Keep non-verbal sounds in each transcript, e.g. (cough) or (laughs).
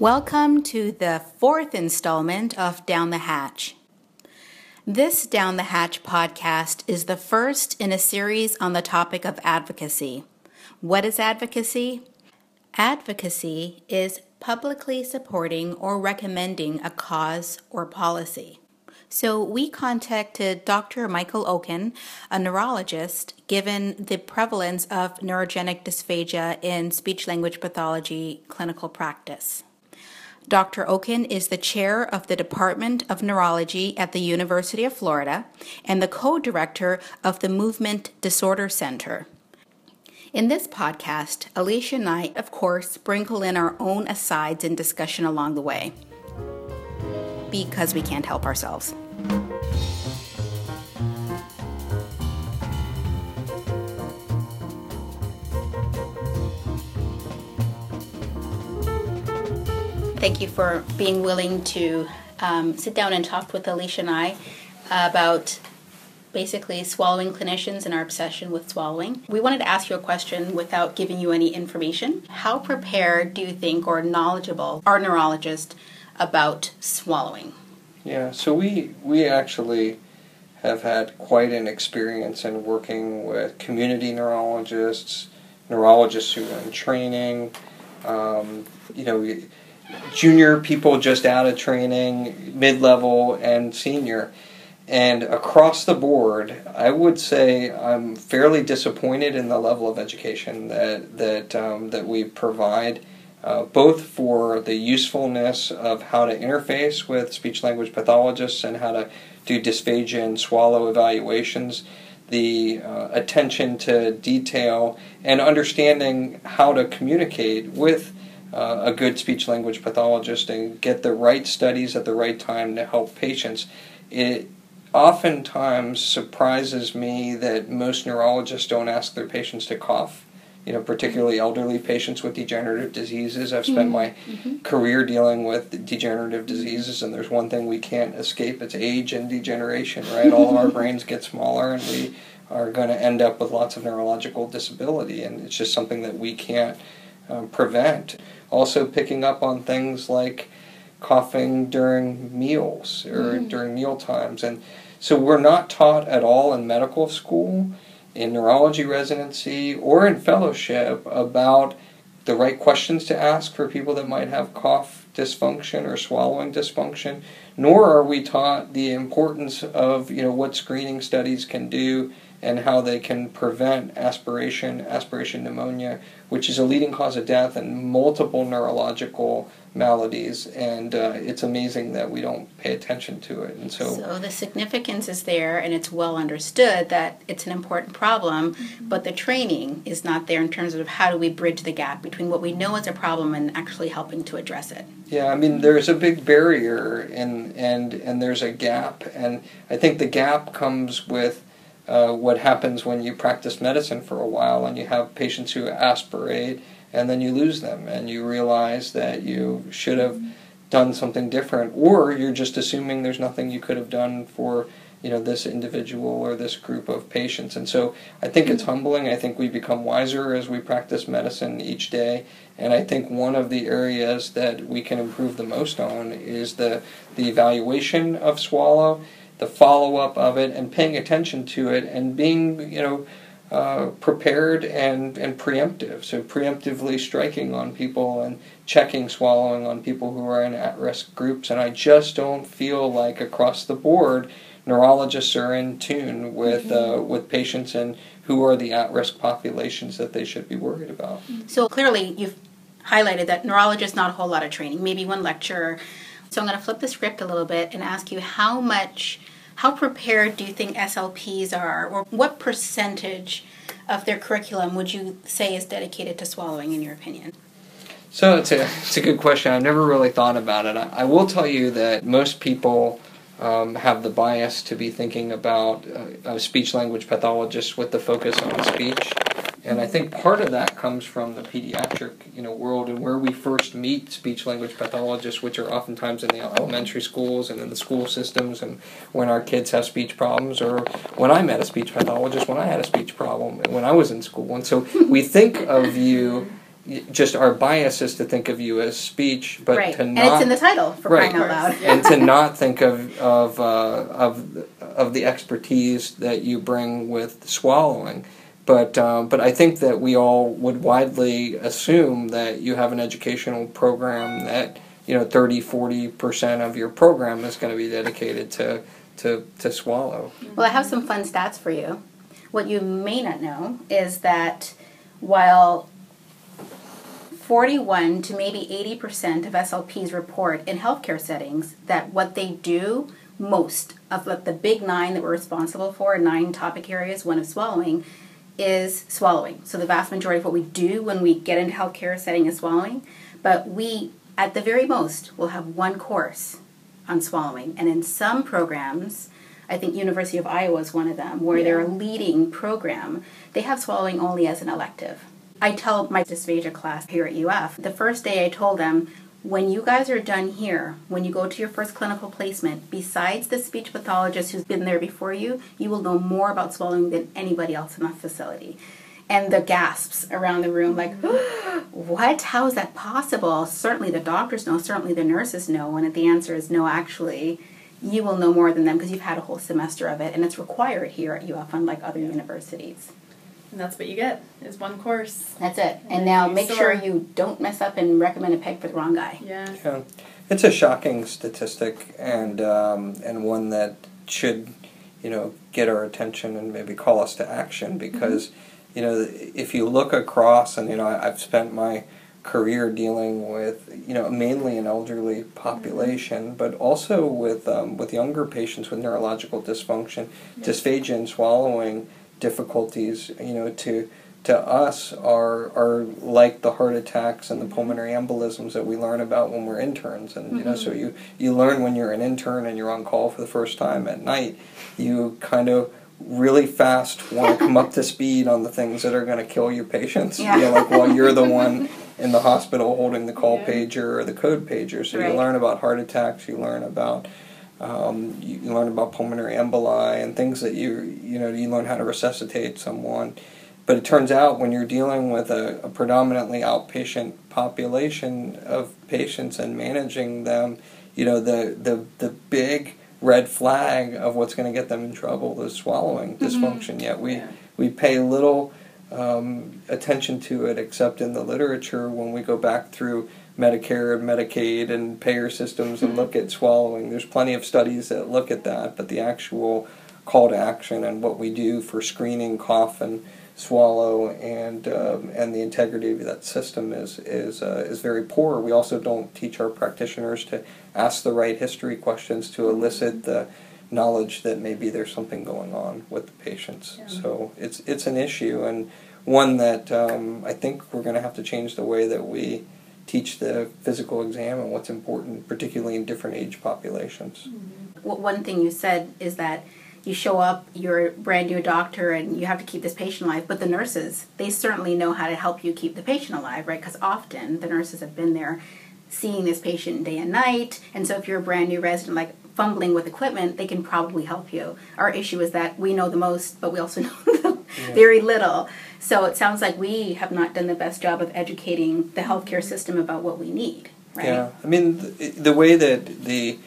Welcome to the fourth installment of Down the Hatch. This Down the Hatch podcast is the first in a series on the topic of advocacy. What is advocacy? Advocacy is publicly supporting or recommending a cause or policy. So we contacted Dr. Michael Okun, a neurologist, given the prevalence of neurogenic dysphagia in speech language pathology clinical practice. Dr. Okun is the chair of the Department of Neurology at the University of Florida and the co director of the Movement Disorder Center. In this podcast, Alicia and I, of course, sprinkle in our own asides and discussion along the way because we can't help ourselves. Thank you for being willing to um, sit down and talk with Alicia and I about basically swallowing clinicians and our obsession with swallowing. We wanted to ask you a question without giving you any information. How prepared do you think or knowledgeable are neurologists about swallowing? Yeah, so we we actually have had quite an experience in working with community neurologists, neurologists who are in training. Um, you know, junior people just out of training, mid level, and senior. And across the board, I would say I'm fairly disappointed in the level of education that that um, that we provide, uh, both for the usefulness of how to interface with speech language pathologists and how to do dysphagia and swallow evaluations, the uh, attention to detail, and understanding how to communicate with uh, a good speech language pathologist and get the right studies at the right time to help patients. It oftentimes surprises me that most neurologists don't ask their patients to cough. You know, particularly elderly patients with degenerative diseases. I've spent mm-hmm. my mm-hmm. career dealing with degenerative diseases, and there's one thing we can't escape: it's age and degeneration. Right? All of our (laughs) brains get smaller, and we are going to end up with lots of neurological disability, and it's just something that we can't um, prevent. Also, picking up on things like coughing during meals or mm. during meal times. And so, we're not taught at all in medical school, in neurology residency, or in fellowship about the right questions to ask for people that might have cough dysfunction or swallowing dysfunction nor are we taught the importance of you know what screening studies can do and how they can prevent aspiration, aspiration pneumonia, which is a leading cause of death and multiple neurological maladies. And uh, it's amazing that we don't pay attention to it. And so, so the significance is there, and it's well understood that it's an important problem, mm-hmm. but the training is not there in terms of how do we bridge the gap between what we know is a problem and actually helping to address it. Yeah, I mean, there's a big barrier, and and and there's a gap, and I think the gap comes with uh, what happens when you practice medicine for a while and you have patients who aspirate and then you lose them and you realize that you should have done something different or you're just assuming there's nothing you could have done for you know this individual or this group of patients. And so i think it's humbling. I think we become wiser as we practice medicine each day. And i think one of the areas that we can improve the most on is the the evaluation of swallow the follow up of it and paying attention to it and being, you know, uh, prepared and, and preemptive. So, preemptively striking on people and checking swallowing on people who are in at risk groups. And I just don't feel like across the board neurologists are in tune with, mm-hmm. uh, with patients and who are the at risk populations that they should be worried about. So, clearly, you've highlighted that neurologists, not a whole lot of training, maybe one lecture so I'm going to flip the script a little bit and ask you how much, how prepared do you think SLPs are, or what percentage of their curriculum would you say is dedicated to swallowing, in your opinion? So it's a it's a good question. I've never really thought about it. I, I will tell you that most people um, have the bias to be thinking about uh, speech language pathologist with the focus on speech, And I think part of that comes from the pediatric, you know, world and where we first meet speech language pathologists, which are oftentimes in the elementary schools and in the school systems, and when our kids have speech problems, or when I met a speech pathologist when I had a speech problem when I was in school. And so we think of you just our bias is to think of you as speech, but right. to not. And it's in the title for right. crying out loud. (laughs) and to not think of of uh, of of the expertise that you bring with swallowing. But um, but I think that we all would widely assume that you have an educational program that you know 30 40 percent of your program is going to be dedicated to to to swallow. Well, I have some fun stats for you. What you may not know is that while 41 to maybe 80% of SLPs report in healthcare settings that what they do most of the big nine that we're responsible for, nine topic areas, one of swallowing, is swallowing. So the vast majority of what we do when we get into healthcare setting is swallowing. But we, at the very most, will have one course on swallowing. And in some programs, I think University of Iowa is one of them, where yeah. they're a leading program, they have swallowing only as an elective. I tell my dysphagia class here at UF, the first day I told them, when you guys are done here, when you go to your first clinical placement, besides the speech pathologist who's been there before you, you will know more about swallowing than anybody else in that facility. And the gasps around the room, like, mm-hmm. (gasps) what? How is that possible? Certainly the doctors know, certainly the nurses know. And if the answer is no, actually, you will know more than them because you've had a whole semester of it, and it's required here at UF, unlike other universities. And that's what you get is one course. That's it. And, and now make sure you don't mess up and recommend a PEG for the wrong guy. Yeah. Yeah. It's a shocking statistic and um, and one that should, you know, get our attention and maybe call us to action because, mm-hmm. you know, if you look across and you know I've spent my career dealing with you know mainly an elderly population, mm-hmm. but also with um, with younger patients with neurological dysfunction, yes. dysphagia and swallowing difficulties, you know, to to us are are like the heart attacks and the mm-hmm. pulmonary embolisms that we learn about when we're interns and mm-hmm. you know so mm-hmm. you you learn when you're an intern and you're on call for the first time at night you kind of really fast want to (laughs) come up to speed on the things that are going to kill your patients yeah. you know, like while you're the one in the hospital holding the call yeah. pager or the code pager so right. you learn about heart attacks you learn about um, you, learn about pulmonary emboli and things that you you know you learn how to resuscitate someone. But it turns out when you're dealing with a, a predominantly outpatient population of patients and managing them, you know the the the big red flag of what's going to get them in trouble is swallowing mm-hmm. dysfunction. Yet we yeah. we pay little um, attention to it except in the literature when we go back through Medicare and Medicaid and payer systems and look at swallowing. There's plenty of studies that look at that, but the actual call to action and what we do for screening cough and swallow and um, and the integrity of that system is is uh, is very poor. We also don't teach our practitioners to ask the right history questions to elicit the knowledge that maybe there's something going on with the patients. Yeah. So it's it's an issue and one that um, I think we're going to have to change the way that we teach the physical exam and what's important, particularly in different age populations. Mm-hmm. One thing you said is that you show up, you're a brand new doctor, and you have to keep this patient alive. But the nurses, they certainly know how to help you keep the patient alive, right? Because often the nurses have been there seeing this patient day and night. And so if you're a brand new resident, like fumbling with equipment, they can probably help you. Our issue is that we know the most, but we also (laughs) know yeah. very little. So it sounds like we have not done the best job of educating the healthcare system about what we need. Right? Yeah, I mean the, the way that the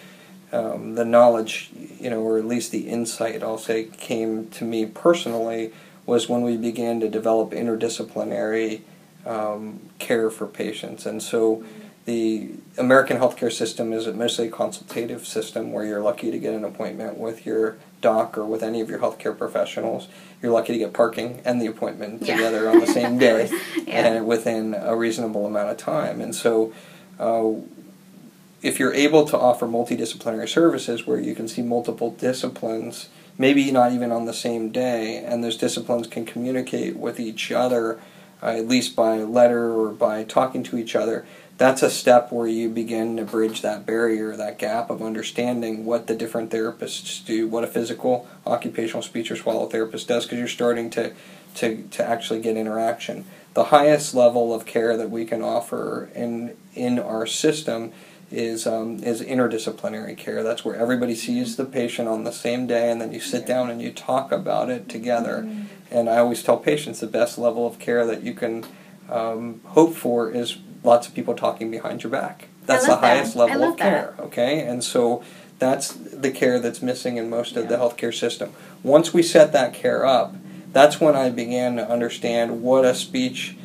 um, the knowledge, you know, or at least the insight, I'll say, came to me personally was when we began to develop interdisciplinary um, care for patients, and so. The American healthcare system is a mostly consultative system where you're lucky to get an appointment with your doc or with any of your healthcare professionals you're lucky to get parking and the appointment yeah. together on the same (laughs) day yeah. and within a reasonable amount of time. And so, uh, if you're able to offer multidisciplinary services where you can see multiple disciplines, maybe not even on the same day, and those disciplines can communicate with each other uh, at least by letter or by talking to each other, that's a step where you begin to bridge that barrier, that gap of understanding what the different therapists do, what a physical occupational speech or swallow therapist does, because you're starting to, to, to actually get interaction. The highest level of care that we can offer in, in our system is um, is interdisciplinary care. That's where everybody sees the patient on the same day, and then you sit down and you talk about it together. Mm-hmm. And I always tell patients the best level of care that you can um, hope for is lots of people talking behind your back. That's the highest that. level of care. That. Okay, and so that's the care that's missing in most yeah. of the healthcare system. Once we set that care up, that's when I began to understand what a speech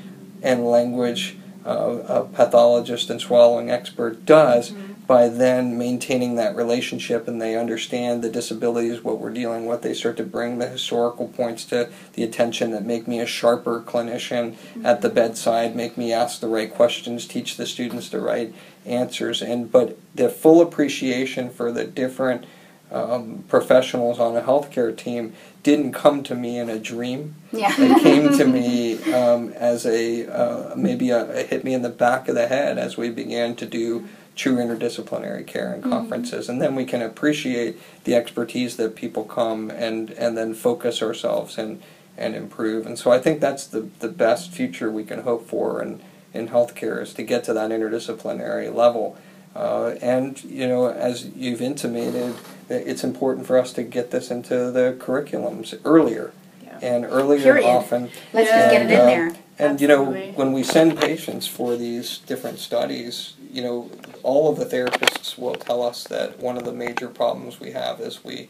and language uh, a pathologist and swallowing expert does mm-hmm. by then maintaining that relationship and they understand the disabilities, what we're dealing with. They start to bring the historical points to the attention that make me a sharper clinician mm-hmm. at the bedside, make me ask the right questions, teach the students the right answers. And but the full appreciation for the different um, professionals on a healthcare team didn't come to me in a dream. Yeah. it came to me (laughs) um, as a uh, maybe a, a, hit me in the back of the head as we began to do true interdisciplinary care and mm-hmm. conferences, mm-hmm. and then we can appreciate the expertise that people come and and then focus ourselves and and improve. And so I think that's the the best future we can hope for in in healthcare is to get to that interdisciplinary level. Uh, and you know, as you've intimated, it's important for us to get this into the curriculums earlier, yeah. and earlier Period. often. Let's and, just get it in uh, there. And Absolutely. you know, when we send patients for these different studies, you know, all of the therapists will tell us that one of the major problems we have is we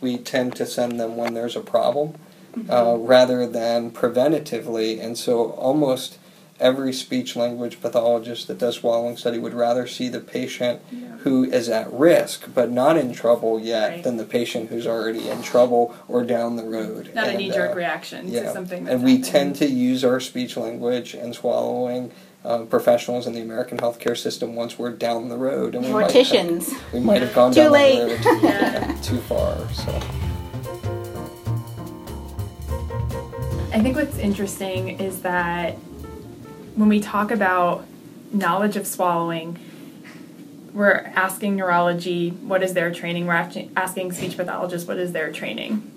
we tend to send them when there's a problem, mm-hmm. uh, rather than preventatively, and so almost every speech language pathologist that does swallowing study would rather see the patient yeah. who is at risk but not in trouble yet right. than the patient who's already in trouble or down the road. Not and, a knee jerk uh, reaction yeah. to something. and we tend to use our speech language and swallowing. Uh, professionals in the American healthcare system once we're down the road, and we Morticians. Might have, we might have gone too down late. the road (laughs) yeah. too far. So. I think what's interesting is that when we talk about knowledge of swallowing, we're asking neurology what is their training, we're asking speech pathologists what is their training.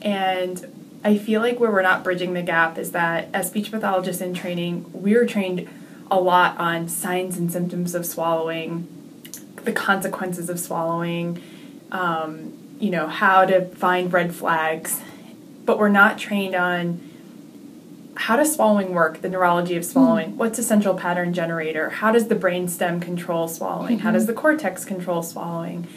And I feel like where we're not bridging the gap is that as speech pathologists in training, we're trained a lot on signs and symptoms of swallowing, the consequences of swallowing, um, you know, how to find red flags, but we're not trained on how does swallowing work, the neurology of swallowing? Mm-hmm. What's a central pattern generator? How does the brainstem control swallowing? Mm-hmm. How does the cortex control swallowing?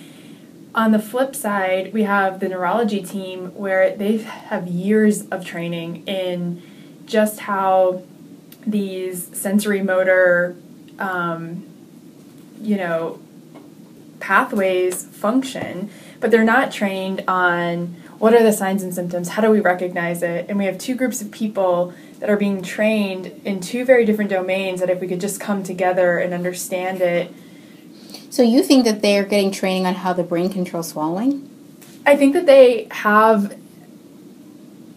On the flip side, we have the neurology team where they have years of training in just how these sensory motor, um, you know, pathways function, but they're not trained on what are the signs and symptoms, how do we recognize it, and we have two groups of people that are being trained in two very different domains that if we could just come together and understand it. So you think that they are getting training on how the brain controls swallowing? I think that they have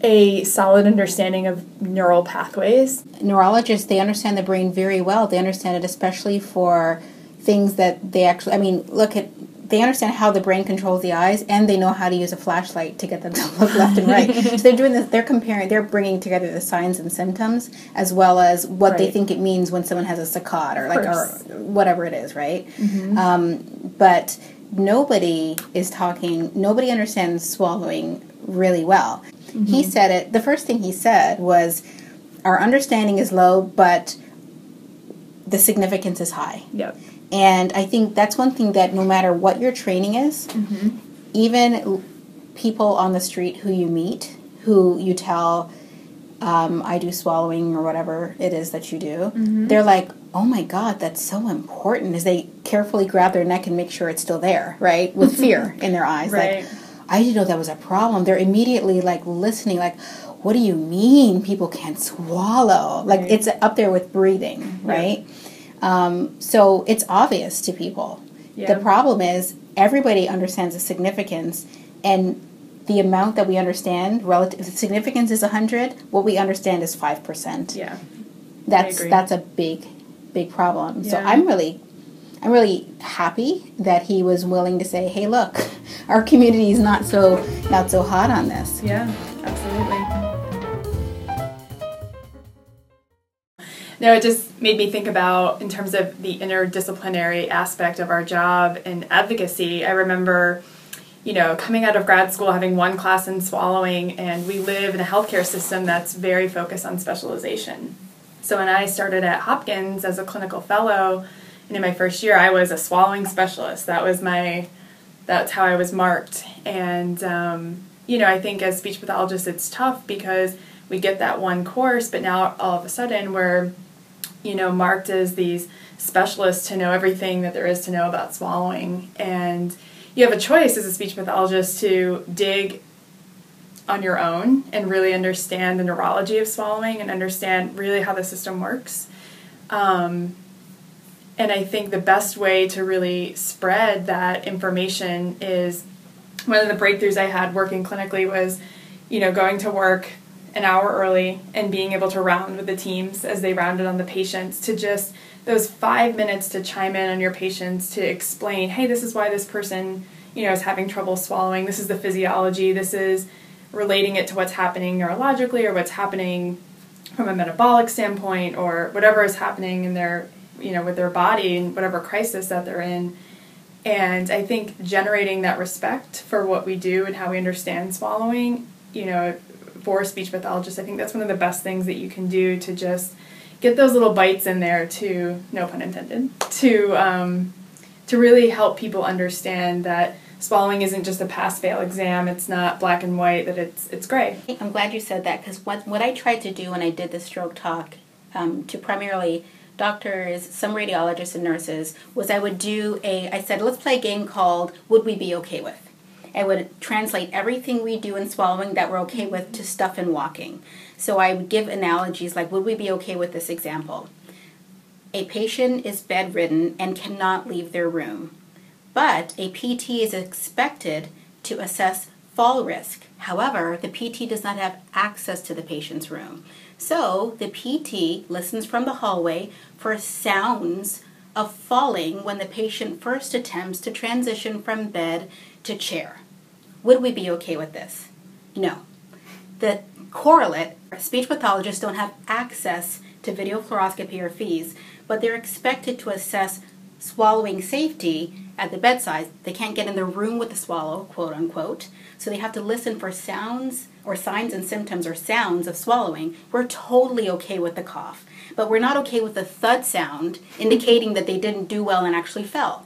a solid understanding of neural pathways. Neurologists, they understand the brain very well. They understand it especially for things that they actually, I mean, look at they understand how the brain controls the eyes and they know how to use a flashlight to get them (laughs) to look left and right (laughs) so they're doing this they're comparing they're bringing together the signs and symptoms as well as what right. they think it means when someone has a saccade or like or whatever it is right mm-hmm. um, but nobody is talking nobody understands swallowing really well mm-hmm. he said it the first thing he said was our understanding is low but the significance is high yep and I think that's one thing that no matter what your training is, mm-hmm. even people on the street who you meet, who you tell, um, I do swallowing or whatever it is that you do, mm-hmm. they're like, oh my God, that's so important. As they carefully grab their neck and make sure it's still there, right? (laughs) With fear in their eyes. Right. Like, I didn't know that was a problem. They're immediately like listening, like, what do you mean people can't swallow? Like, right. it's up there with breathing, right? Yeah. Um, so it's obvious to people. Yeah. The problem is everybody understands the significance, and the amount that we understand relative significance is 100 what we understand is 5% yeah That's that's a big, big problem. So I'm really, I'm really happy that he was willing to say, "Hey, look, our community is not so not so hot on this." Yeah, absolutely. No, it just made me think about in terms of the interdisciplinary aspect of our job and advocacy. I remember, you know, coming out of grad school having one class in swallowing, and we live in a healthcare system that's very focused on specialization. So when I started at Hopkins as a clinical fellow, and in my first year, I was a swallowing specialist. That was my, that's how I was marked. And um, you know, I think as speech pathologists, it's tough because we get that one course, but now all of a sudden we're, you know, marked as these specialists to know everything that there is to know about swallowing. And you have a choice as a speech pathologist to dig on your own and really understand the neurology of swallowing and understand really how the system works. Um, and I think the best way to really spread that information is one of the breakthroughs I had working clinically was, you know, going to work an hour early and being able to round with the teams as they rounded on the patients to just those five minutes to chime in on your patients to explain, hey, this is why this person, you know, is having trouble swallowing. This is the physiology. This is relating it to what's happening neurologically or what's happening from a metabolic standpoint or whatever is happening in their, you know, with their body and whatever crisis that they're in. And I think generating that respect for what we do and how we understand swallowing, you know, for speech pathologists, I think that's one of the best things that you can do to just get those little bites in there to, no pun intended, to um, to really help people understand that swallowing isn't just a pass fail exam. It's not black and white. That it's it's gray. I'm glad you said that because what what I tried to do when I did the stroke talk um, to primarily doctors, some radiologists and nurses was I would do a I said let's play a game called Would We Be Okay With. I would translate everything we do in swallowing that we're okay with to stuff in walking. So I would give analogies like, would we be okay with this example? A patient is bedridden and cannot leave their room, but a PT is expected to assess fall risk. However, the PT does not have access to the patient's room. So the PT listens from the hallway for sounds of falling when the patient first attempts to transition from bed to chair. Would we be okay with this? No. The correlate, speech pathologists don't have access to video fluoroscopy or FEES, but they're expected to assess swallowing safety at the bedside. They can't get in the room with the swallow, quote unquote. So they have to listen for sounds or signs and symptoms or sounds of swallowing. We're totally okay with the cough, but we're not okay with the thud sound indicating that they didn't do well and actually fell.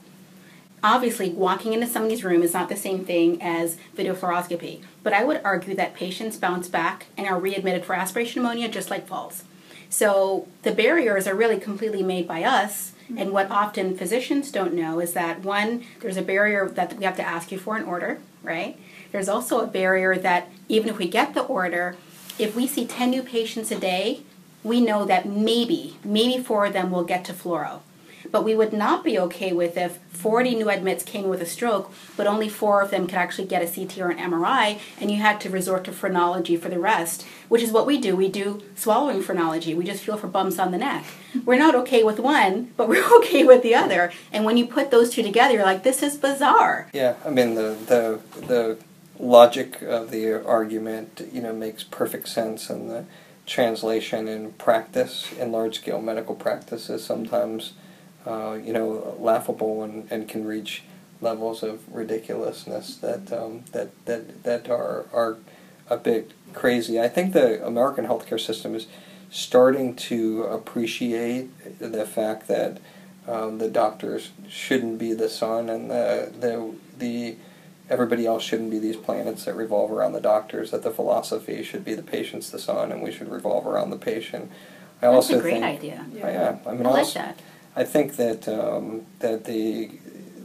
Obviously, walking into somebody's room is not the same thing as video fluoroscopy, but I would argue that patients bounce back and are readmitted for aspiration pneumonia just like falls. So the barriers are really completely made by us. And what often physicians don't know is that one, there's a barrier that we have to ask you for an order, right? There's also a barrier that even if we get the order, if we see 10 new patients a day, we know that maybe, maybe four of them will get to fluoro. But we would not be okay with if 40 new admits came with a stroke, but only four of them could actually get a CT or an MRI, and you had to resort to phrenology for the rest, which is what we do. We do swallowing phrenology. We just feel for bumps on the neck. We're not okay with one, but (laughs) we're okay with the other. And when you put those two together, you're like, this is bizarre. Yeah, I mean the the the logic of the argument, you know, makes perfect sense, and the translation in practice in large scale medical practice is sometimes, uh, you know, laughable and, and can reach levels of ridiculousness that um, that that that are are a bit crazy. I think the American healthcare system is starting to appreciate the fact that um, the doctors shouldn't be the sun and the the the everybody else shouldn't be these planets that revolve around the doctors. That the philosophy should be the patient's the sun, and we should revolve around the patient. I That's also a great think, idea. Oh, yeah, I mean, I like also, that. I think that um, that the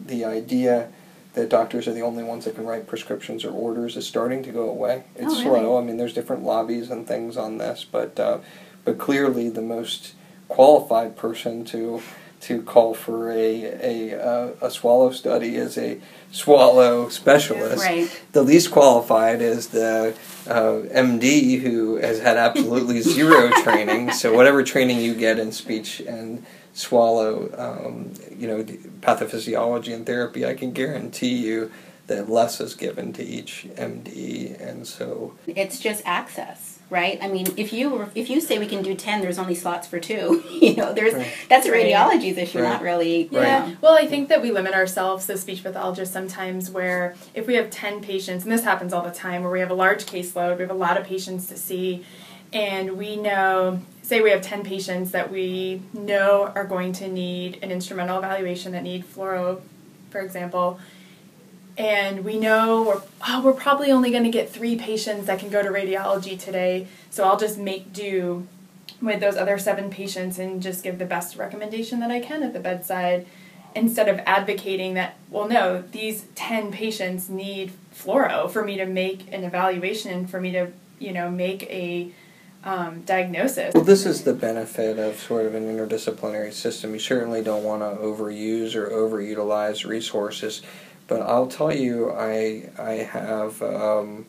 the idea that doctors are the only ones that can write prescriptions or orders is starting to go away. It's Oh, really? slow. I mean, there's different lobbies and things on this, but uh, but clearly the most qualified person to to call for a a, uh, a swallow study is a swallow specialist. Right. The least qualified is the uh, MD who has had absolutely zero (laughs) training. So whatever training you get in speech and swallow, um, you know, pathophysiology and therapy, I can guarantee you that less is given to each MD, and so it's just access, right? I mean, if you if you say we can do ten, there's only slots for two. (laughs) you know, there's Right. that's a Right. radiology's issue, Right. not really. Yeah. Well, I think that we limit ourselves as speech pathologists sometimes where if we have 10 patients, and this happens all the time, where we have a large caseload, we have a lot of patients to see, and we know, say we have 10 patients that we know are going to need an instrumental evaluation that need fluoro, for example, and we know we're, oh, we're probably only going to get three patients that can go to radiology today, so I'll just make do with those other seven patients and just give the best recommendation that I can at the bedside instead of advocating that, well, no, these 10 patients need fluoro for me to make an evaluation for me to, you know, make a um, diagnosis. Well, this is the benefit of sort of an interdisciplinary system. You certainly don't want to overuse or overutilize resources, but I'll tell you, I I have um,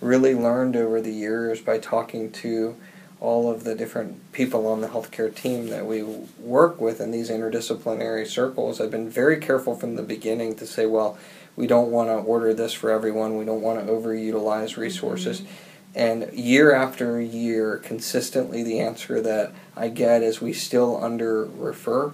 really learned over the years by talking to all of the different people on the healthcare team that we work with in these interdisciplinary circles. I've been very careful from the beginning to say, well, we don't want to order this for everyone. We don't want to overutilize resources. And year after year, consistently, the answer that I get is we still under refer,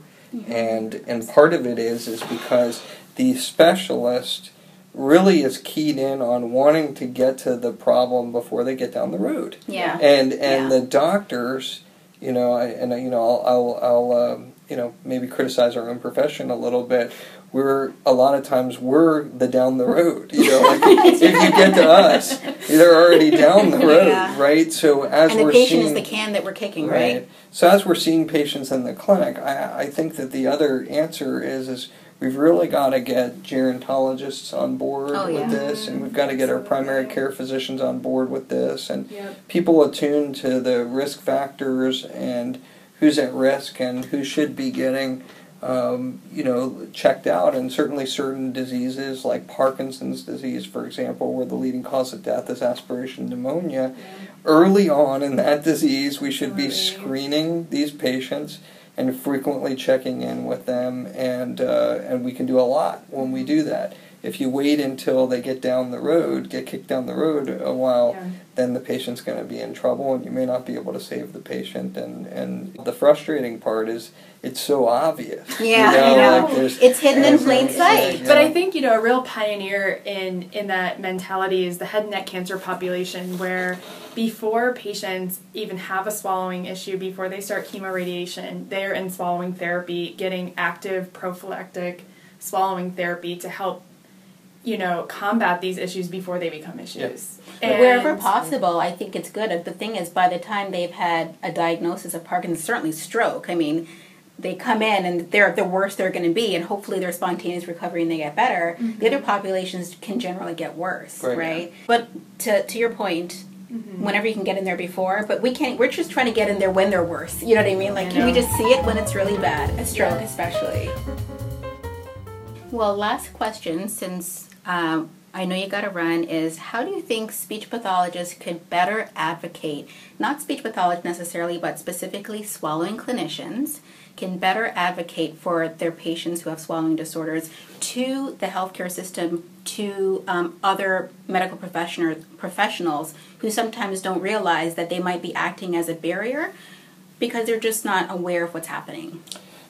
and and part of it is is because the specialist really is keyed in on wanting to get to the problem before they get down the road, yeah. and and Yeah. the doctors, you know, I, and you know, I'll I'll, I'll um, you know maybe criticize our own profession a little bit. We're a lot of times we're the down the (laughs) road. You know, like if you get to us, they're already down the (laughs) road, Yeah. right? So as and the we're patient seeing, is the can that we're kicking, right? So as we're seeing patients in the clinic, I, I think that the other answer is is we've really got to get gerontologists on board Oh, with yeah. this, and we've got to get our primary care physicians on board with this, and Yep. people attuned to the risk factors and who's at risk and who should be getting. Um, you know, checked out, and certainly certain diseases like Parkinson's disease, for example, where the leading cause of death is aspiration pneumonia, early on in that disease, we should be screening these patients and frequently checking in with them, and uh, and we can do a lot when we do that. If you wait until they get down the road, get kicked down the road a while, Yeah. then the patient's going to be in trouble, and you may not be able to save the patient. And and the frustrating part is it's so obvious. Yeah, you know, I know. Like It's hidden in plain sight. you But I think you know a real pioneer in in that mentality is the head and neck cancer population, where before patients even have a swallowing issue, before they start chemoradiation, they're in swallowing therapy, getting active prophylactic swallowing therapy to help, you know, combat these issues before they become issues. And- Wherever possible, I think it's good. The thing is, by the time they've had a diagnosis of Parkinson's, certainly stroke, I mean, they come in and they're the worst they're going to be, and hopefully they're spontaneous recovery and they get better. Mm-hmm. The other populations can generally get worse, Right. right? But to to your point, mm-hmm. whenever you can get in there before, but we can't. We're just trying to get in there when they're worse. You know what I mean? Like, I can we just see it when it's really bad? A stroke, especially. Well, last question, since um, I know you got to run, is how do you think speech pathologists could better advocate, not speech pathologists necessarily, but specifically swallowing clinicians, can better advocate for their patients who have swallowing disorders to the healthcare system, to um, other medical professional, professionals who sometimes don't realize that they might be acting as a barrier because they're just not aware of what's happening.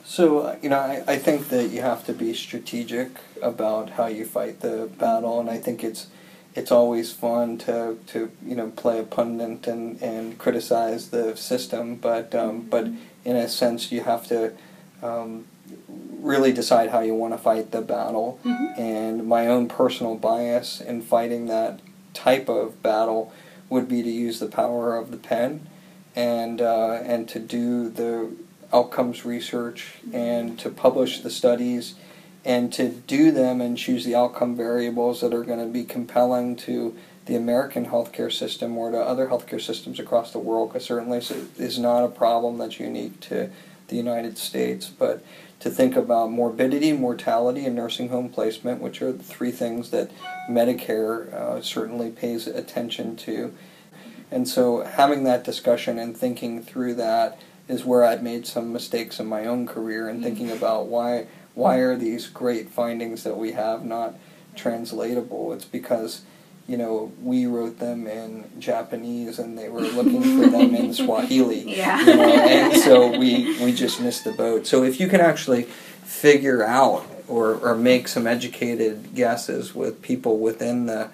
So, uh, you know, I, I think that you have to be strategic about how you fight the battle, and I think it's it's always fun to, to you know play a pundit and, and criticize the system, but um, but in a sense you have to um, really decide how you want to fight the battle. And my own personal bias in fighting that type of battle would be to use the power of the pen and uh, and to do the outcomes research and to publish the studies and to do them and choose the outcome variables that are going to be compelling to the American healthcare system or to other healthcare systems across the world because certainly this is not a problem that's unique to the the United States, but to think about morbidity, mortality, and nursing home placement, which are the three things that Medicare uh, certainly pays attention to. And so having that discussion and thinking through that is where I've made some mistakes in my own career and thinking Mm-hmm. about why why are these great findings that we have not translatable? It's because you know we wrote them in Japanese and they were looking for them in (laughs) Swahili. Yeah. You know, and so we we just missed the boat. So if you can actually figure out or, or make some educated guesses with people within the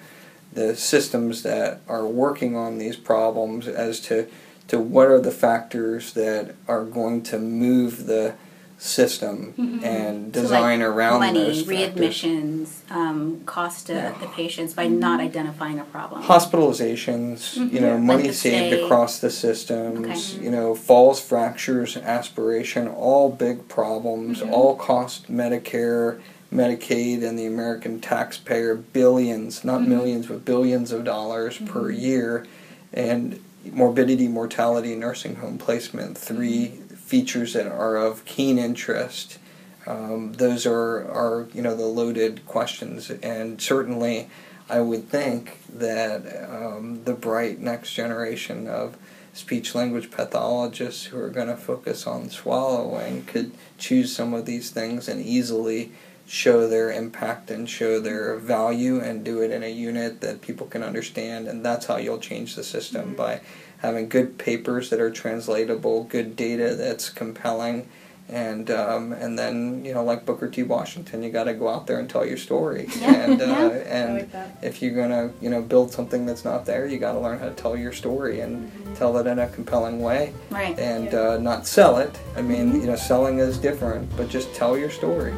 the systems that are working on these problems as to to what are the factors that are going to move the system and So, design like around money, those factors. readmissions, um, cost to Yeah. the patients by not identifying a problem. Hospitalizations, you know, money Length of saved stay. across the systems, Okay. you know, falls, fractures, aspiration, all big problems, Mm-hmm. all cost Medicare, Medicaid, and the American taxpayer billions, not Mm-hmm. millions, but billions of dollars per year. And morbidity, mortality, nursing home placement, 3 Mm-hmm. features that are of keen interest. Um, those are, are, you know, the loaded questions. And certainly, I would think that um, the bright next generation of speech language pathologists who are going to focus on swallowing could choose some of these things and easily show their impact and show their value and do it in a unit that people can understand and that's how you'll change the system by having good papers that are translatable good data that's compelling and um, and then you know like Booker T. Washington you got to go out there and tell your story. (laughs) Yeah, and uh, yeah. and like if you're gonna you know build something that's not there you got to learn how to tell your story and tell it in a compelling way. Right. and uh, not sell it. I mean you know selling is different but just tell your story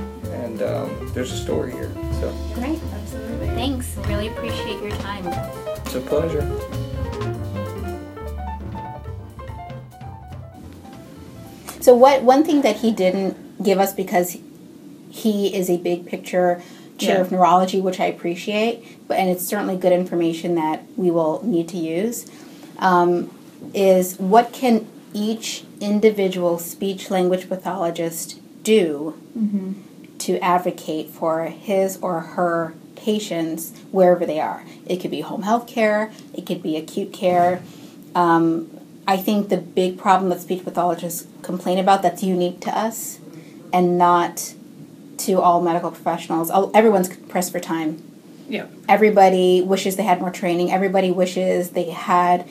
and um, there's a story here so Great. Absolutely. Thanks. Really appreciate your time. it's a pleasure So what one thing that he didn't give us because he is a big picture chair Yeah. of neurology, which I appreciate, but and it's certainly good information that we will need to use. Um, is what can each individual speech language pathologist do to advocate for his or her patients wherever they are? It could be home health care, it could be acute care. Um, I think the big problem that speech pathologists complain about that's unique to us and not to all medical professionals. all- Everyone's pressed for time. Yeah. Everybody wishes they had more training. Everybody wishes they had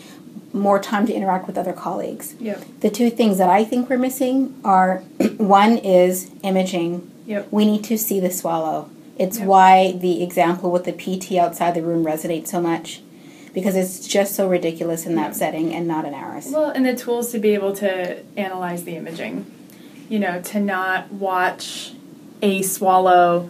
more time to interact with other colleagues. Yep. The two things that I think we're missing are (clears throat) one is imaging. Yep. We need to see the swallow. It's Yep. why the example with the PT outside the room resonates so much because it's just so ridiculous in that Yeah. setting and not in ours. Well, and the tools to be able to analyze the imaging. You know, to not watch a swallow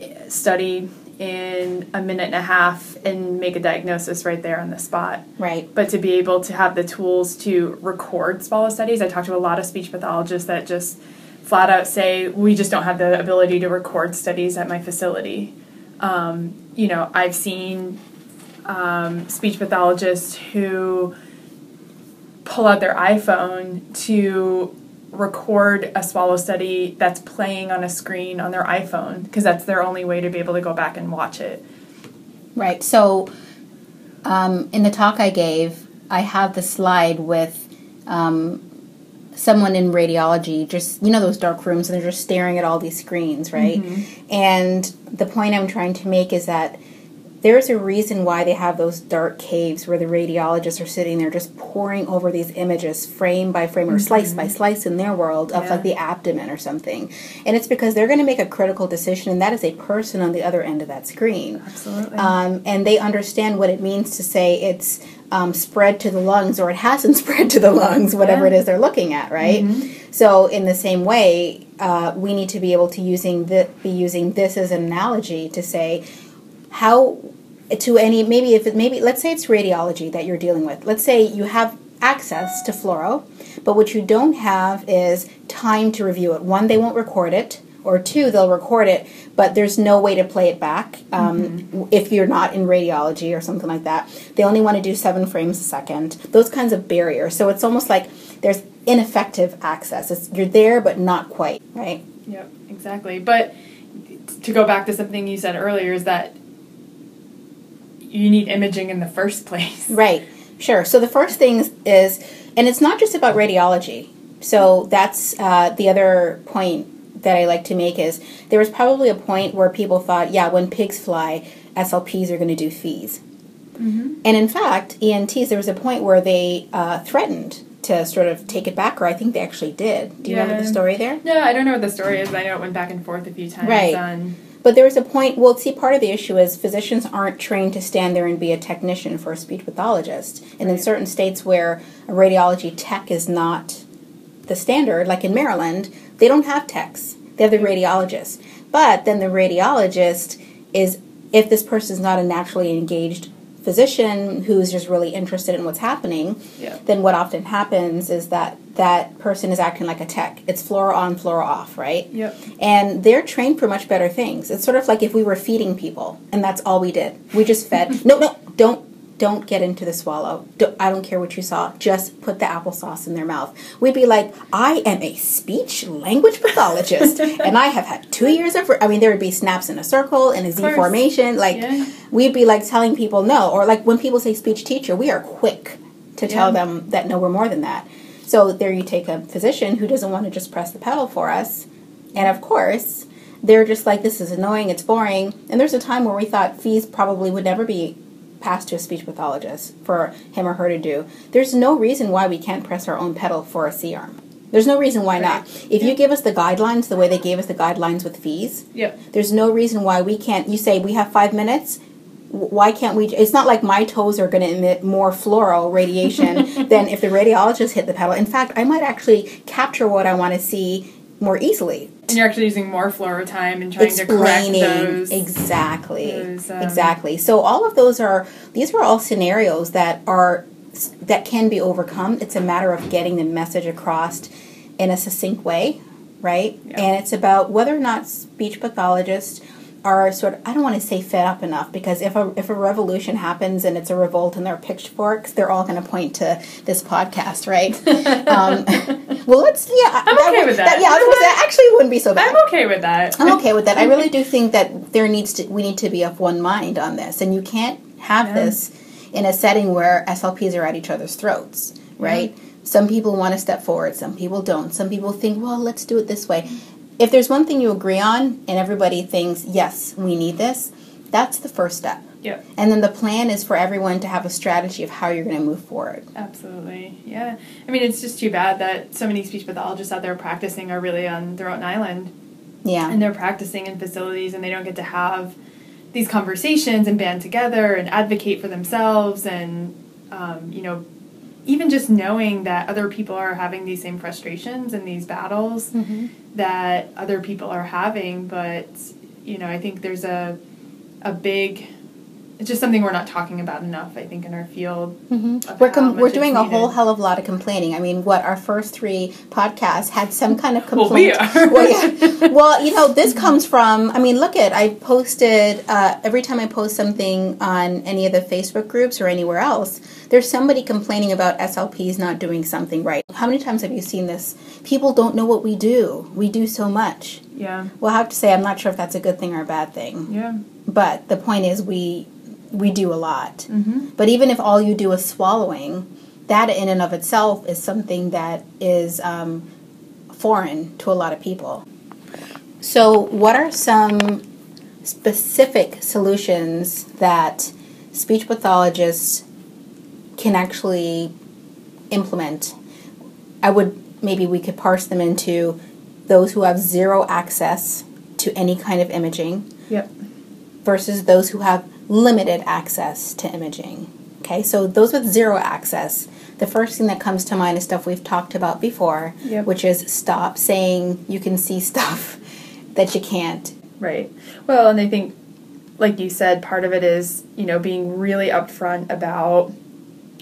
eh, study in a minute and a half and make a diagnosis right there on the spot. Right. But to be able to have the tools to record swallow studies, I talked to a lot of speech pathologists that just flat out say, we just don't have the ability to record studies at my facility. Um, you know, I've seen um, speech pathologists who pull out their iPhone to record a swallow study that's playing on a screen on their iPhone because that's their only way to be able to go back and watch it. Right. So, um, in the talk I gave, I have the slide with um, someone in radiology, just, you know, those dark rooms, and they're just staring at all these screens, right? And the point I'm trying to make is that there's a reason why they have those dark caves where the radiologists are sitting there just poring over these images frame by frame or slice by slice in their world of Yeah. like the abdomen or something. And it's because they're going to make a critical decision, and that is a person on the other end of that screen Absolutely. um, and they understand what it means to say it's um, spread to the lungs or it hasn't (laughs) spread to the lungs, whatever Yeah. it is they're looking at, right? So, in the same way, uh, we need to be able to using the, be using this as an analogy to say how to any maybe if it maybe let's say it's radiology that you're dealing with. Let's say you have access to fluoro, but what you don't have is time to review it. One, they won't record it, or two, they'll record it, but there's no way to play it back um, if you're not in radiology or something like that. They only want to do seven frames a second. Those kinds of barriers. So it's almost like there's ineffective access. It's, you're there, but not quite, right? Yep, exactly. But to go back to something you said earlier, is that you need imaging in the first (laughs) place. Right, sure. So the first thing is, and it's not just about radiology. So that's uh, the other point that I like to make is there was probably a point where people thought, yeah, when pigs fly, SLPs are going to do FEES. Mm-hmm. And in fact, ENTs, there was a point where they uh, threatened to sort of take it back, or I think they actually did. Do you Yeah. remember the story there? No, I don't know what the story is. but I know it went back and forth a few times. Right. On, But there was a point, well, see, part of the issue is physicians aren't trained to stand there and be a technician for a speech pathologist. And in certain states where a radiology tech is not the standard, like in Maryland, they don't have techs, they have the radiologist. But then the radiologist is, if this person is not a naturally engaged physician who's just really interested in what's happening, Yeah. then what often happens is that that person is acting like a tech. It's fluoro on, fluoro off, right? Yep. And they're trained for much better things. It's sort of like if we were feeding people, and that's all we did. We just fed. (laughs) no, no, don't, don't get into the swallow. I don't care what you saw. Just put the applesauce in their mouth. We'd be like, I am a speech language pathologist, (laughs) and I have had two years of. I mean, there would be snaps in a circle in a Z formation. Like Yeah. we'd be like telling people no, or like when people say speech teacher, we are quick to tell them that no, we're more than that. So there you take a physician who doesn't want to just press the pedal for us. And of course, they're just like, this is annoying, it's boring. And there's a time where we thought FEES probably would never be passed to a speech pathologist for him or her to do. There's no reason why we can't press our own pedal for a C arm. There's no reason why not. Right. If you give us the guidelines the way they gave us the guidelines with FEES, Yep. there's no reason why we can't. You say we have five minutes. Why can't we? It's not like my toes are going to emit more fluoro radiation (laughs) than if the radiologist hit the pedal. In fact, I might actually capture what I want to see more easily. And you're actually using more fluoro time and trying to correct Explaining those. exactly, those, um, exactly. So all of those are these are all scenarios that are that can be overcome. It's a matter of getting the message across in a succinct way, right? Yeah. And it's about whether or not speech pathologists are sort of I don't want to say fed up enough because if a if a revolution happens and it's a revolt and there are pitchforks, they're all going to point to this podcast, right? (laughs) um, well, let's yeah. I'm okay with that. Yeah, I was that actually wouldn't be so bad. I'm okay with that. I'm okay with that. I really do (laughs) think that there needs to we need to be of one mind on this, and you can't have Yeah. this in a setting where SLPs are at each other's throats, right? Some people want to step forward, some people don't. Some people think, well, let's do it this way. If there's one thing you agree on, and everybody thinks, yes, we need this, that's the first step. Yep. And then the plan is for everyone to have a strategy of how you're going to move forward. Absolutely. Yeah. I mean, it's just too bad that so many speech pathologists out there practicing are really on their own island Yeah. and they're practicing in facilities and they don't get to have these conversations and band together and advocate for themselves and um, you know even just knowing that other people are having these same frustrations and these battles mm-hmm. that other people are having but you know i think there's a a big it's just something we're not talking about enough i think in our field of We're, com- we're doing a whole hell of a lot of complaining. I mean, what our first three podcasts had some kind of Well, we complaint. are. well, yeah. (laughs) well, you know, this comes from. I mean, look at I posted uh, every time I post something on any of the Facebook groups or anywhere else. There's somebody complaining about SLPs not doing something right. How many times have you seen this? People don't know what we do. We do so much. yeah Well, I have to say, I'm not sure if that's a good thing or a bad thing. yeah But the point is, we we do a lot. mm-hmm. But even if all you do is swallowing, that in and of itself is something that is um, foreign to a lot of people. So, what are some specific solutions that speech pathologists can actually implement? I would maybe we could parse them into those who have zero access to any kind of imaging yep versus those who have limited access to imaging. Okay, so those with zero access, the first thing that comes to mind is stuff we've talked about before, Yep. which is stop saying you can see (laughs) stuff that you can't. Right. Well, and I think, like you said, part of it is, you know, being really upfront about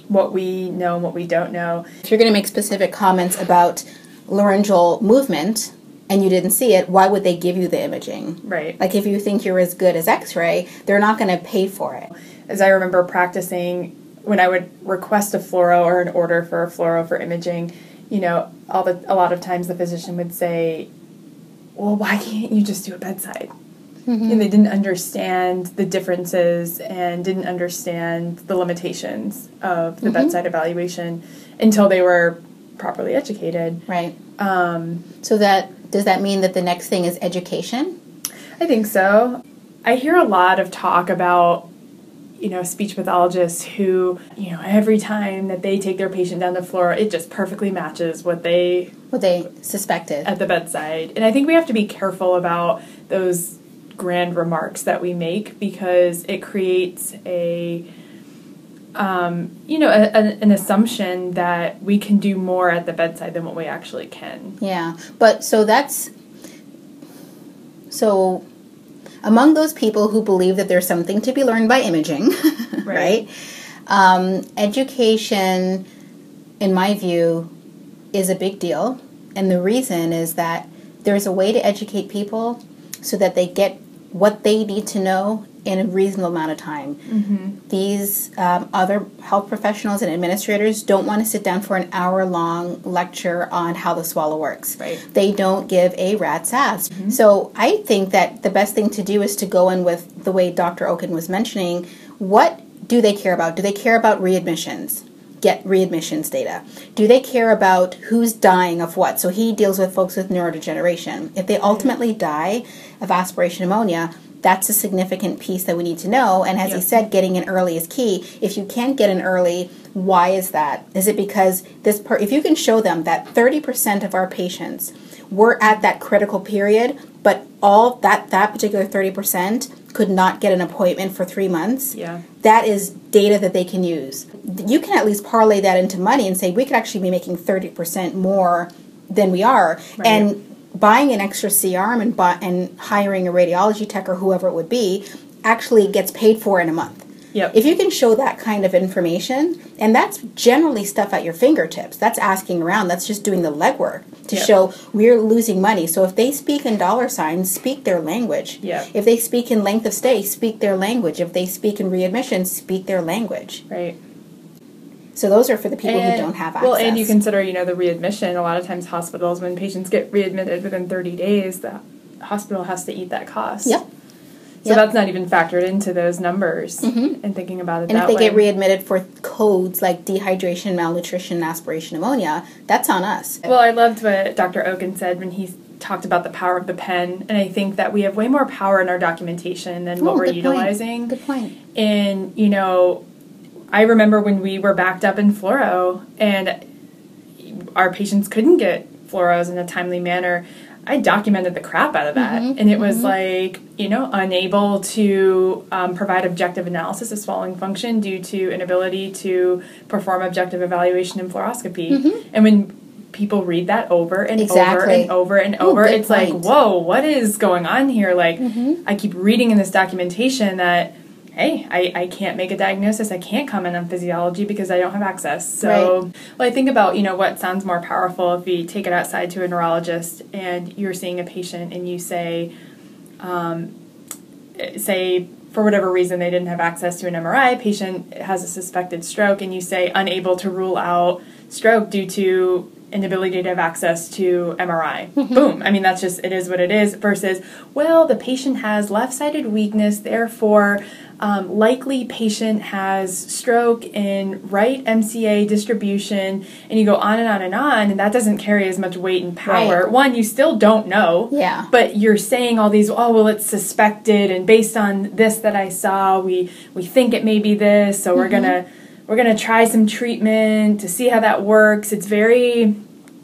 what we know and what we don't know. If you're going to make specific comments about laryngeal movement and you didn't see it, why would they give you the imaging? Right. Like if you think you're as good as X-ray, they're not going to pay for it. As I remember practicing, when I would request a fluoro or an order for a fluoro for imaging, you know, all the a lot of times the physician would say, "Well, why can't you just do a bedside?" Mm-hmm. And they didn't understand the differences and didn't understand the limitations of the Mm-hmm. bedside evaluation until they were properly educated. Right. Um, So that does that mean that the next thing is education? I think so. I hear a lot of talk about, you know, speech pathologists who, you know, every time that they take their patient down the floor, it just perfectly matches what they What they suspected. at the bedside. And I think we have to be careful about those grand remarks that we make because it creates a um, you know, a, a, an assumption that we can do more at the bedside than what we actually can. Yeah, but so that's so among those people who believe that there's something to be learned by imaging, (laughs) right? Right. Um, education, in my view, is a big deal, and the reason is that there's a way to educate people so that they get what they need to know in a reasonable amount of time. These um, other health professionals and administrators don't want to sit down for an hour long lecture on how the swallow works. Right. They don't give a rat's ass. So I think that the best thing to do is to go in with the way Dr. Okun was mentioning. What do they care about? Do they care about readmissions? Get readmissions data. Do they care about who's dying of what? So he deals with folks with neurodegeneration. If they ultimately die of aspiration pneumonia, that's a significant piece that we need to know. And as he Yep. said, getting in early is key. If you can't get in early, why is that? Is it because this per- if you can show them that 30% of our patients were at that critical period, but all that that particular 30% could not get an appointment for 3 months? Yeah. That is data that they can use. You can at least parlay that into money and say we could actually be making 30% more than we are. Right. And buying an extra C arm and buy, and hiring a radiology tech or whoever it would be actually gets paid for in a month. Yep. If you can show that kind of information, and that's generally stuff at your fingertips, that's asking around, that's just doing the legwork to Yep. show we're losing money. So if they speak in dollar signs, speak their language. Yep. If they speak in length of stay, speak their language. If they speak in readmission, speak their language. Right. So those are for the people who don't have access. Well, and you consider, you know, the readmission. A lot of times, hospitals, when patients get readmitted within 30 days, the hospital has to eat that cost. Yep. So Yep. that's not even factored into those numbers mm-hmm. and thinking about it And if they way. get readmitted for codes like dehydration, malnutrition, aspiration pneumonia, that's on us. Well, I loved what Dr. Okun said when he talked about the power of the pen, and I think that we have way more power in our documentation than what Oh, we're good point. utilizing. Good point. And you know, I remember when we were backed up in fluoro, and our patients couldn't get fluoros in a timely manner. I documented the crap out of that, Mm-hmm, and it was like you know unable to um, provide objective analysis of swallowing function due to inability to perform objective evaluation in fluoroscopy. And when people read that over and over Mm-hmm. And over and over, good it's like whoa, what is going on here? Like Mm-hmm. I keep reading in this documentation that hey, I, I can't make a diagnosis, I can't comment on physiology because I don't have access. So, Right. well, I think about, you know, what sounds more powerful if we take it outside to a neurologist and you're seeing a patient and you say, um, say, for whatever reason they didn't have access to an MRI, patient has a suspected stroke, and you say unable to rule out stroke due to inability to have access to MRI. (laughs) Boom. I mean, that's just, it is what it is, versus, well, the patient has left sided weakness, therefore, um, likely patient has stroke in right MCA distribution, and you go on and on and on, and that doesn't carry as much weight and power. Right. One, you still don't know. Yeah. But you're saying all these, oh well, it's suspected, and based on this that I saw, we we think it may be this, so we're gonna we're gonna try some treatment to see how that works. It's very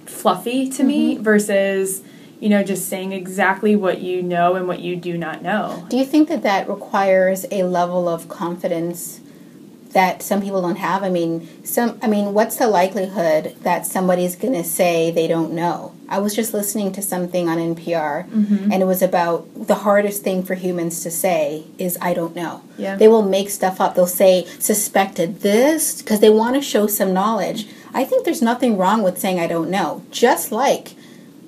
fluffy to me versus you know just saying exactly what you know and what you do not know. Do you think that that requires a level of confidence that some people don't have? I mean, some. I mean, what's the likelihood that somebody's going to say they don't know? I was just listening to something on NPR, Mm-hmm. and it was about the hardest thing for humans to say is "I don't know." Yeah. They will make stuff up. They'll say suspected this because they want to show some knowledge. I think there's nothing wrong with saying I don't know. Just like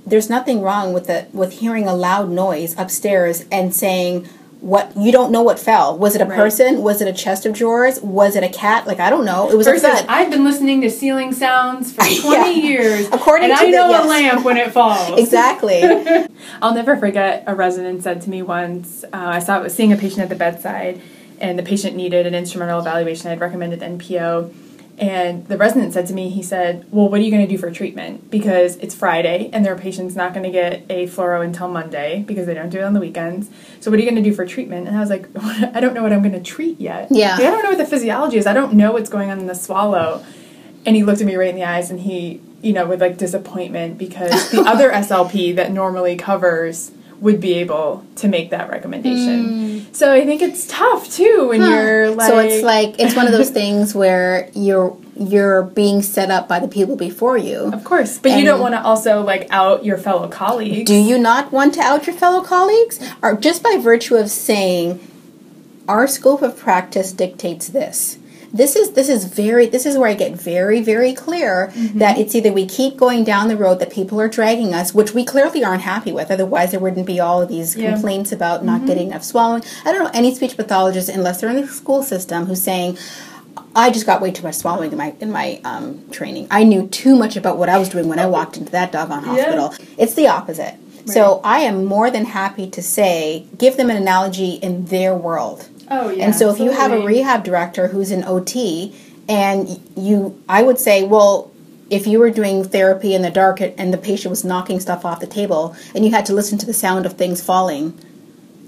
there's nothing wrong with the with hearing a loud noise upstairs and saying what you don't know what fell. Was it a Right. person? Was it a chest of drawers? Was it a cat? Like I don't know. It was a Person. I've been listening to ceiling sounds for (laughs) 20 Yeah. years. According and to I the- know yes. a lamp when it falls. (laughs) Exactly. (laughs) I'll never forget a resident said to me once, uh, I saw was seeing a patient at the bedside, and the patient needed an instrumental evaluation. I'd recommended NPO, and the resident said to me, he said, "Well, what are you going to do for treatment? Because it's Friday, and their patient's not going to get a fluoro until Monday because they don't do it on the weekends. So what are you going to do for treatment?" And I was like, (laughs) "I don't know what I'm going to treat yet. Yeah. Like, I don't know what the physiology is. I don't know what's going on in the swallow." And he looked at me right in the eyes, and he, you know, with like disappointment because the (laughs) other SLP that normally covers would be able to make that recommendation. Hmm. So I think it's tough too when you're like. so it's like it's one of those things where you're you're being set up by the people before you. Of course, but you don't want to also like out your fellow colleagues. Do you not want to out your fellow colleagues? Or just by virtue of saying our scope of practice dictates this. This is this is very this is where I get very very clear Mm-hmm. that it's either we keep going down the road that people are dragging us, which we clearly aren't happy with. Otherwise, there wouldn't be all of these Yeah. Mm-hmm. complaints about not getting enough swallowing. I don't know any speech pathologist unless they're in the school system who's saying, I just got way too much swallowing in my in my um, training. I knew too much about what I was doing when I walked into that doggone hospital. It's the opposite. So I am more than happy to say, give them an analogy in their world. Oh yeah. and so if you have a rehab director who's an OT, and you, I would say, well, if you were doing therapy in the dark and the patient was knocking stuff off the table, and you had to listen to the sound of things falling,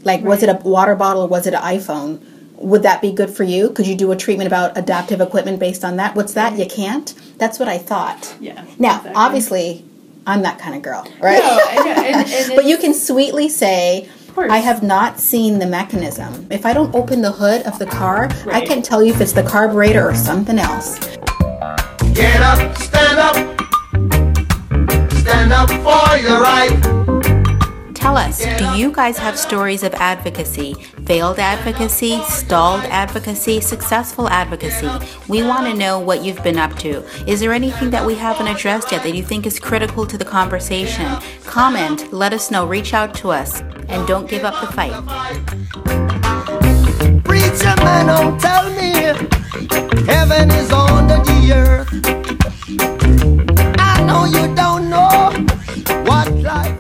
like was it a water bottle or was it an iPhone? Would that be good for you? Could you do a treatment about adaptive equipment based on that? What's that? You can't. That's what I thought. Yeah. Now, exactly. obviously, I'm that kind of girl, right? No, and, and, and (laughs) but you can sweetly say, course. I have not seen the mechanism. If I don't open the hood of the car, I can't tell you if it's the carburetor or something else. Get up, stand up. Stand up for your right. Tell us, do you guys have stories of advocacy? Failed advocacy, stalled advocacy, successful advocacy? We want to know what you've been up to. Is there anything that we haven't addressed yet that you think is critical to the conversation? Comment, let us know, reach out to us, and don't give up the fight. Preacher man, don't tell me heaven is under the earth. I know you don't know what life.